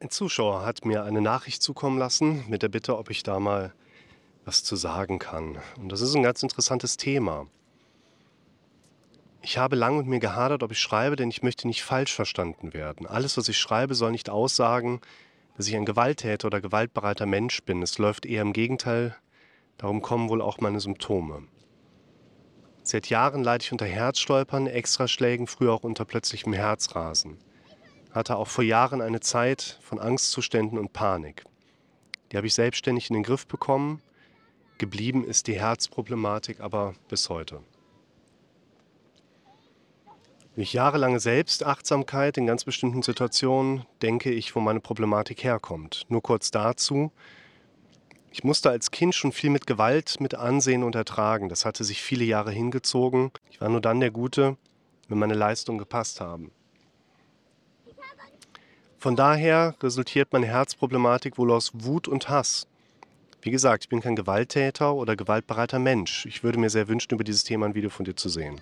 Ein Zuschauer hat mir eine Nachricht zukommen lassen mit der Bitte, ob ich da mal was zu sagen kann. Und das ist ein ganz interessantes Thema. Ich habe lange mit mir gehadert, ob ich schreibe, denn ich möchte nicht falsch verstanden werden. Alles, was ich schreibe, soll nicht aussagen, dass ich ein Gewalttäter oder gewaltbereiter Mensch bin. Es läuft eher im Gegenteil. Darum kommen wohl auch meine Symptome. Seit Jahren leide ich unter Herzstolpern, Extraschlägen, früher auch unter plötzlichem Herzrasen. Hatte auch vor Jahren eine Zeit von Angstzuständen und Panik. Die habe ich selbstständig in den Griff bekommen. Geblieben ist die Herzproblematik aber bis heute. Durch jahrelange Selbstachtsamkeit in ganz bestimmten Situationen denke ich, wo meine Problematik herkommt. Nur kurz dazu. Ich musste als Kind schon viel mit Gewalt, mit Ansehen und ertragen. Das hatte sich viele Jahre hingezogen. Ich war nur dann der Gute, wenn meine Leistungen gepasst haben. Von daher resultiert meine Herzproblematik wohl aus Wut und Hass. Wie gesagt, ich bin kein Gewalttäter oder gewaltbereiter Mensch. Ich würde mir sehr wünschen, über dieses Thema ein Video von dir zu sehen.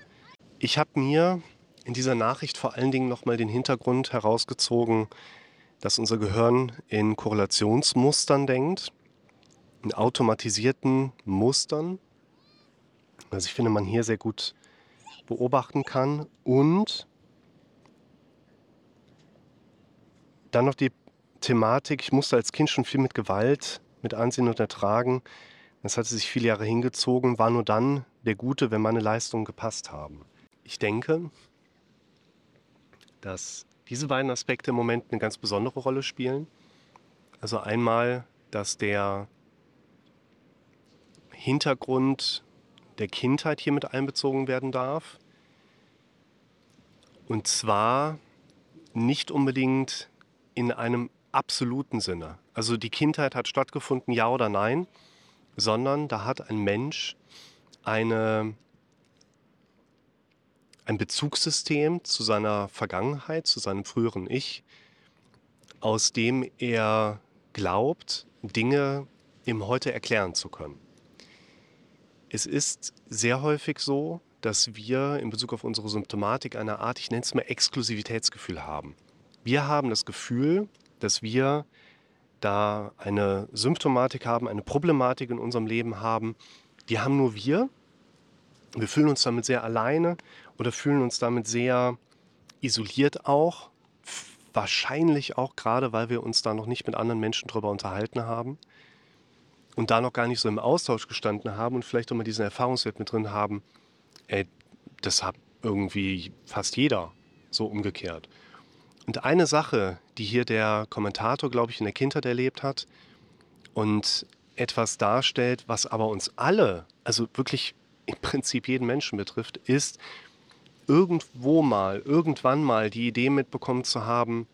Ich habe mir in dieser Nachricht vor allen Dingen nochmal den Hintergrund herausgezogen, dass unser Gehirn in Korrelationsmustern denkt in automatisierten Mustern, was ich finde, man hier sehr gut beobachten kann. Und dann noch die Thematik, ich musste als Kind schon viel mit Gewalt, mit Ansehen und Ertragen. Das hatte sich viele Jahre hingezogen, war nur dann der Gute, wenn meine Leistungen gepasst haben. Ich denke, dass diese beiden Aspekte im Moment eine ganz besondere Rolle spielen. Also einmal, dass der Hintergrund der Kindheit hier mit einbezogen werden darf. Und zwar nicht unbedingt in einem absoluten Sinne. Also die Kindheit hat stattgefunden, ja oder nein, sondern da hat ein Mensch eine, ein Bezugssystem zu seiner Vergangenheit, zu seinem früheren Ich, aus dem er glaubt, Dinge im Heute erklären zu können. Es ist sehr häufig so, dass wir in Bezug auf unsere Symptomatik eine Art, ich nenne es mal Exklusivitätsgefühl haben. Wir haben das Gefühl, dass wir da eine Symptomatik haben, eine Problematik in unserem Leben haben, die haben nur wir. Wir fühlen uns damit sehr alleine oder fühlen uns damit sehr isoliert auch. Wahrscheinlich auch gerade, weil wir uns da noch nicht mit anderen Menschen darüber unterhalten haben und da noch gar nicht so im Austausch gestanden haben und vielleicht auch mal diesen Erfahrungswert mit drin haben, ey, das hat irgendwie fast jeder so umgekehrt. Und eine Sache, die hier der Kommentator, glaube ich, in der Kindheit erlebt hat und etwas darstellt, was aber uns alle, also wirklich im Prinzip jeden Menschen betrifft, ist irgendwo mal, irgendwann mal die Idee mitbekommen zu haben,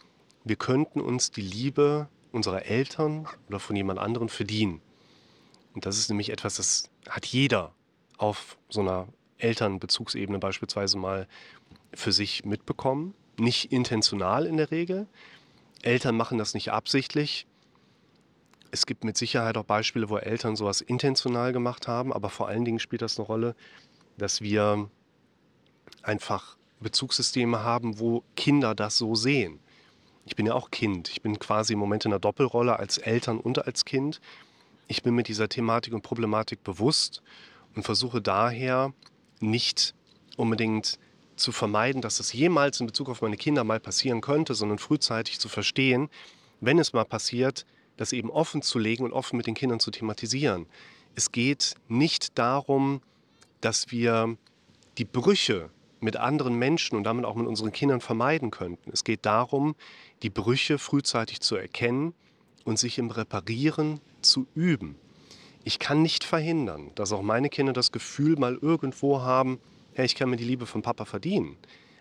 wir könnten uns die Liebe unserer Eltern oder von jemand anderem verdienen. Und das ist nämlich etwas, das hat jeder auf so einer Elternbezugsebene beispielsweise mal für sich mitbekommen. Nicht intentional in der Regel. Eltern machen das nicht absichtlich. Es gibt mit Sicherheit auch Beispiele, wo Eltern sowas intentional gemacht haben, aber vor allen Dingen spielt das eine Rolle, dass wir einfach Bezugssysteme haben, wo Kinder das so sehen. Ich bin ja auch Kind. Ich bin quasi im Moment in einer Doppelrolle als Eltern und als Kind ich bin mir dieser Thematik und Problematik bewusst und versuche daher nicht unbedingt zu vermeiden, dass es jemals in Bezug auf meine Kinder mal passieren könnte, sondern frühzeitig zu verstehen, wenn es mal passiert, das eben offen zu legen und offen mit den Kindern zu thematisieren. Es geht nicht darum, dass wir die Brüche mit anderen Menschen und damit auch mit unseren Kindern vermeiden könnten. Es geht darum, die Brüche frühzeitig zu erkennen und sich im Reparieren zu üben. Ich kann nicht verhindern, dass auch meine Kinder das Gefühl mal irgendwo haben, hey, ich kann mir die Liebe von Papa verdienen.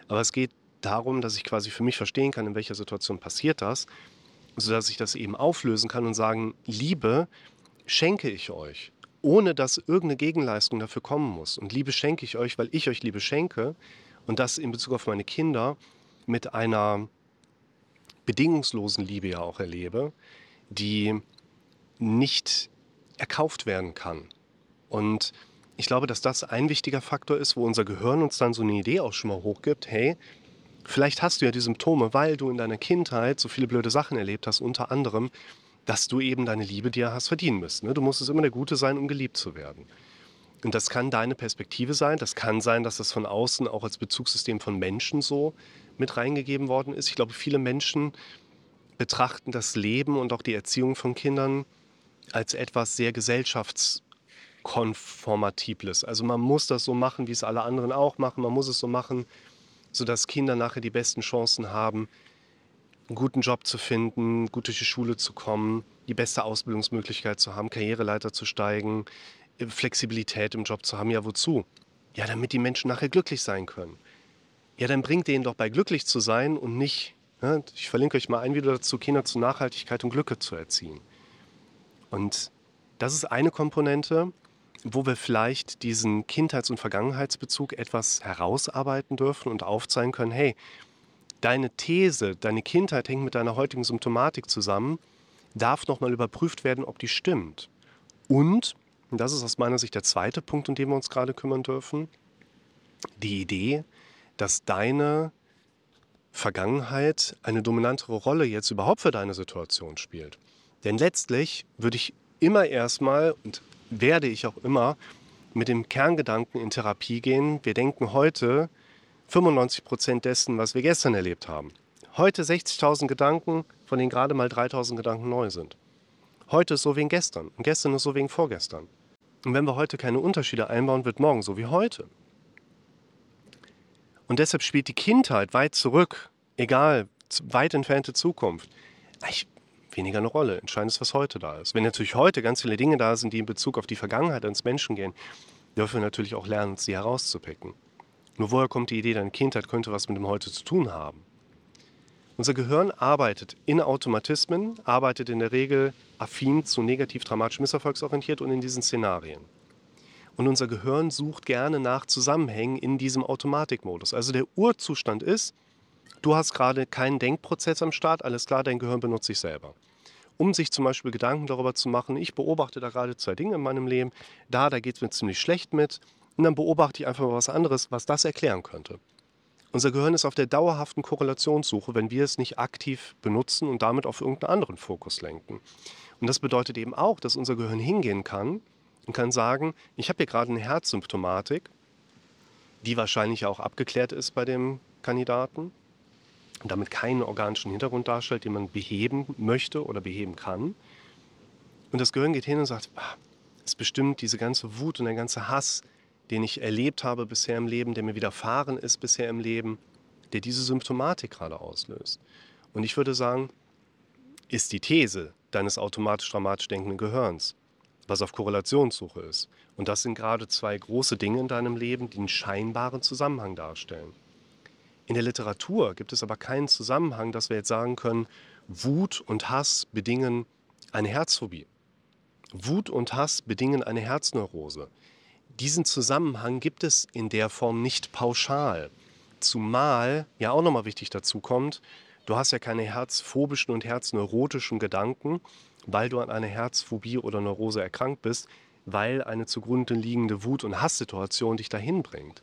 Aber es geht darum, dass ich quasi für mich verstehen kann, in welcher Situation passiert das, sodass ich das eben auflösen kann und sagen, Liebe schenke ich euch, ohne dass irgendeine Gegenleistung dafür kommen muss. Und Liebe schenke ich euch, weil ich euch Liebe schenke und das in Bezug auf meine Kinder mit einer bedingungslosen Liebe ja auch erlebe, die nicht erkauft werden kann. Und ich glaube, dass das ein wichtiger Faktor ist, wo unser Gehirn uns dann so eine Idee auch schon mal hochgibt, hey, Vielleicht hast du ja die Symptome, weil du in deiner Kindheit so viele blöde Sachen erlebt hast, unter anderem, dass du eben deine Liebe dir hast verdienen müssen. Ne? Du musstest immer der Gute sein, um geliebt zu werden. Und das kann deine Perspektive sein. Das kann sein, dass das von außen auch als Bezugssystem von Menschen so mit reingegeben worden ist. Ich glaube, viele Menschen betrachten das Leben und auch die Erziehung von Kindern als etwas sehr gesellschaftskonformatibles. Also man muss das so machen, wie es alle anderen auch machen. Man muss es so machen, sodass Kinder nachher die besten Chancen haben, einen guten Job zu finden, gut durch die Schule zu kommen, die beste Ausbildungsmöglichkeit zu haben, Karriereleiter zu steigen, Flexibilität im Job zu haben. Ja, wozu? Ja, damit die Menschen nachher glücklich sein können. Ja, dann bringt denen doch bei glücklich zu sein und nicht, ne, ich verlinke euch mal ein Video dazu, Kinder zu Nachhaltigkeit und Glücke zu erziehen. Und das ist eine Komponente, wo wir vielleicht diesen Kindheits- und Vergangenheitsbezug etwas herausarbeiten dürfen und aufzeigen können, hey, deine These, deine Kindheit hängt mit deiner heutigen Symptomatik zusammen, darf nochmal überprüft werden, ob die stimmt. Und, und das ist aus meiner Sicht der zweite Punkt, um den wir uns gerade kümmern dürfen, die Idee, dass deine Vergangenheit eine dominantere Rolle jetzt überhaupt für deine Situation spielt. Denn letztlich würde ich immer erstmal und werde ich auch immer mit dem Kerngedanken in Therapie gehen. Wir denken heute 95 Prozent dessen, was wir gestern erlebt haben. Heute 60.000 Gedanken, von denen gerade mal 3.000 Gedanken neu sind. Heute ist so wegen gestern und gestern ist so wegen vorgestern. Und wenn wir heute keine Unterschiede einbauen, wird morgen so wie heute. Und deshalb spielt die Kindheit weit zurück, egal, weit entfernte Zukunft, weniger eine Rolle. Entscheidend ist, was heute da ist. Wenn natürlich heute ganz viele Dinge da sind, die in Bezug auf die Vergangenheit eines Menschen gehen, dürfen wir natürlich auch lernen, sie herauszupicken. Nur woher kommt die Idee, deine Kindheit könnte was mit dem Heute zu tun haben? Unser Gehirn arbeitet in Automatismen, arbeitet in der Regel affin zu negativ dramatisch misserfolgsorientiert und in diesen Szenarien. Und unser Gehirn sucht gerne nach Zusammenhängen in diesem Automatikmodus. Also der Urzustand ist, du hast gerade keinen Denkprozess am Start, alles klar, dein Gehirn benutzt sich selber. Um sich zum Beispiel Gedanken darüber zu machen, ich beobachte da gerade zwei Dinge in meinem Leben, da, da geht es mir ziemlich schlecht mit, und dann beobachte ich einfach mal was anderes, was das erklären könnte. Unser Gehirn ist auf der dauerhaften Korrelationssuche, wenn wir es nicht aktiv benutzen und damit auf irgendeinen anderen Fokus lenken. Und das bedeutet eben auch, dass unser Gehirn hingehen kann und kann sagen, ich habe hier gerade eine Herzsymptomatik, die wahrscheinlich auch abgeklärt ist bei dem Kandidaten und damit keinen organischen Hintergrund darstellt, den man beheben möchte oder beheben kann. Und das Gehirn geht hin und sagt, ah, es bestimmt diese ganze Wut und der ganze Hass, den ich erlebt habe bisher im Leben, der mir widerfahren ist bisher im Leben, der diese Symptomatik gerade auslöst. Und ich würde sagen, ist die These deines automatisch-dramatisch denkenden Gehirns, was auf Korrelationssuche ist. Und das sind gerade zwei große Dinge in deinem Leben, die einen scheinbaren Zusammenhang darstellen. In der Literatur gibt es aber keinen Zusammenhang, dass wir jetzt sagen können, Wut und Hass bedingen eine Herzphobie. Wut und Hass bedingen eine Herzneurose. Diesen Zusammenhang gibt es in der Form nicht pauschal. Zumal ja auch nochmal wichtig dazu kommt, du hast ja keine herzphobischen und herzneurotischen Gedanken, weil du an einer Herzphobie oder Neurose erkrankt bist, weil eine zugrunde liegende Wut- und Hasssituation dich dahin bringt,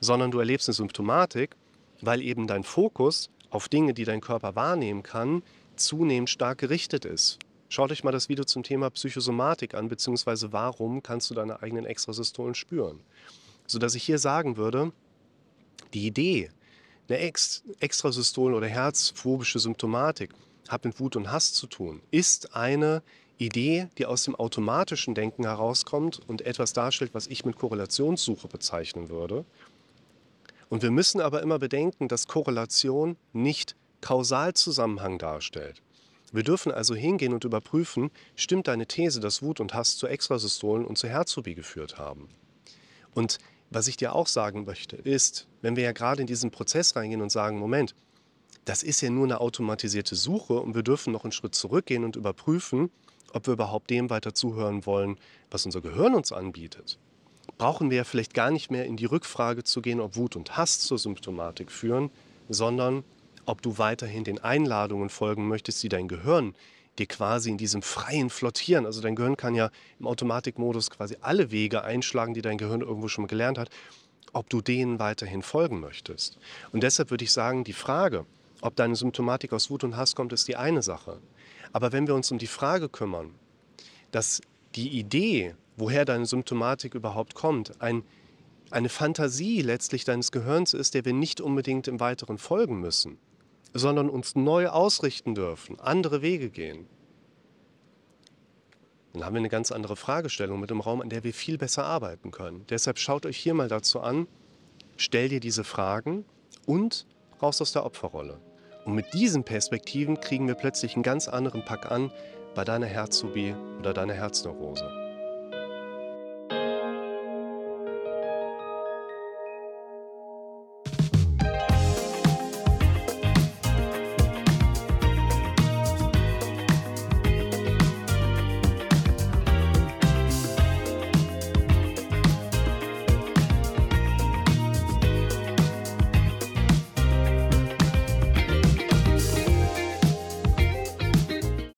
sondern du erlebst eine Symptomatik weil eben dein Fokus auf Dinge, die dein Körper wahrnehmen kann, zunehmend stark gerichtet ist. Schaut euch mal das Video zum Thema Psychosomatik an, beziehungsweise warum kannst du deine eigenen Extrasystolen spüren. Sodass ich hier sagen würde, die Idee, eine Ex Extrasystolen- oder herzphobische Symptomatik hat mit Wut und Hass zu tun, ist eine Idee, die aus dem automatischen Denken herauskommt und etwas darstellt, was ich mit Korrelationssuche bezeichnen würde. Und wir müssen aber immer bedenken, dass Korrelation nicht Kausalzusammenhang darstellt. Wir dürfen also hingehen und überprüfen, stimmt deine These, dass Wut und Hass zu Extrasystolen und zu Herzphobie geführt haben. Und was ich dir auch sagen möchte, ist, wenn wir ja gerade in diesen Prozess reingehen und sagen, Moment, das ist ja nur eine automatisierte Suche und wir dürfen noch einen Schritt zurückgehen und überprüfen, ob wir überhaupt dem weiter zuhören wollen, was unser Gehirn uns anbietet brauchen wir ja vielleicht gar nicht mehr in die Rückfrage zu gehen, ob Wut und Hass zur Symptomatik führen, sondern ob du weiterhin den Einladungen folgen möchtest, die dein Gehirn dir quasi in diesem freien Flottieren, also dein Gehirn kann ja im Automatikmodus quasi alle Wege einschlagen, die dein Gehirn irgendwo schon mal gelernt hat, ob du denen weiterhin folgen möchtest. Und deshalb würde ich sagen, die Frage, ob deine Symptomatik aus Wut und Hass kommt, ist die eine Sache. Aber wenn wir uns um die Frage kümmern, dass die Idee, woher deine Symptomatik überhaupt kommt, ein, eine Fantasie letztlich deines Gehirns ist, der wir nicht unbedingt im Weiteren folgen müssen, sondern uns neu ausrichten dürfen, andere Wege gehen, dann haben wir eine ganz andere Fragestellung mit dem Raum, an der wir viel besser arbeiten können. Deshalb schaut euch hier mal dazu an, stell dir diese Fragen und raus aus der Opferrolle. Und mit diesen Perspektiven kriegen wir plötzlich einen ganz anderen Pack an bei deiner Herzsubi oder deiner Herzneurose.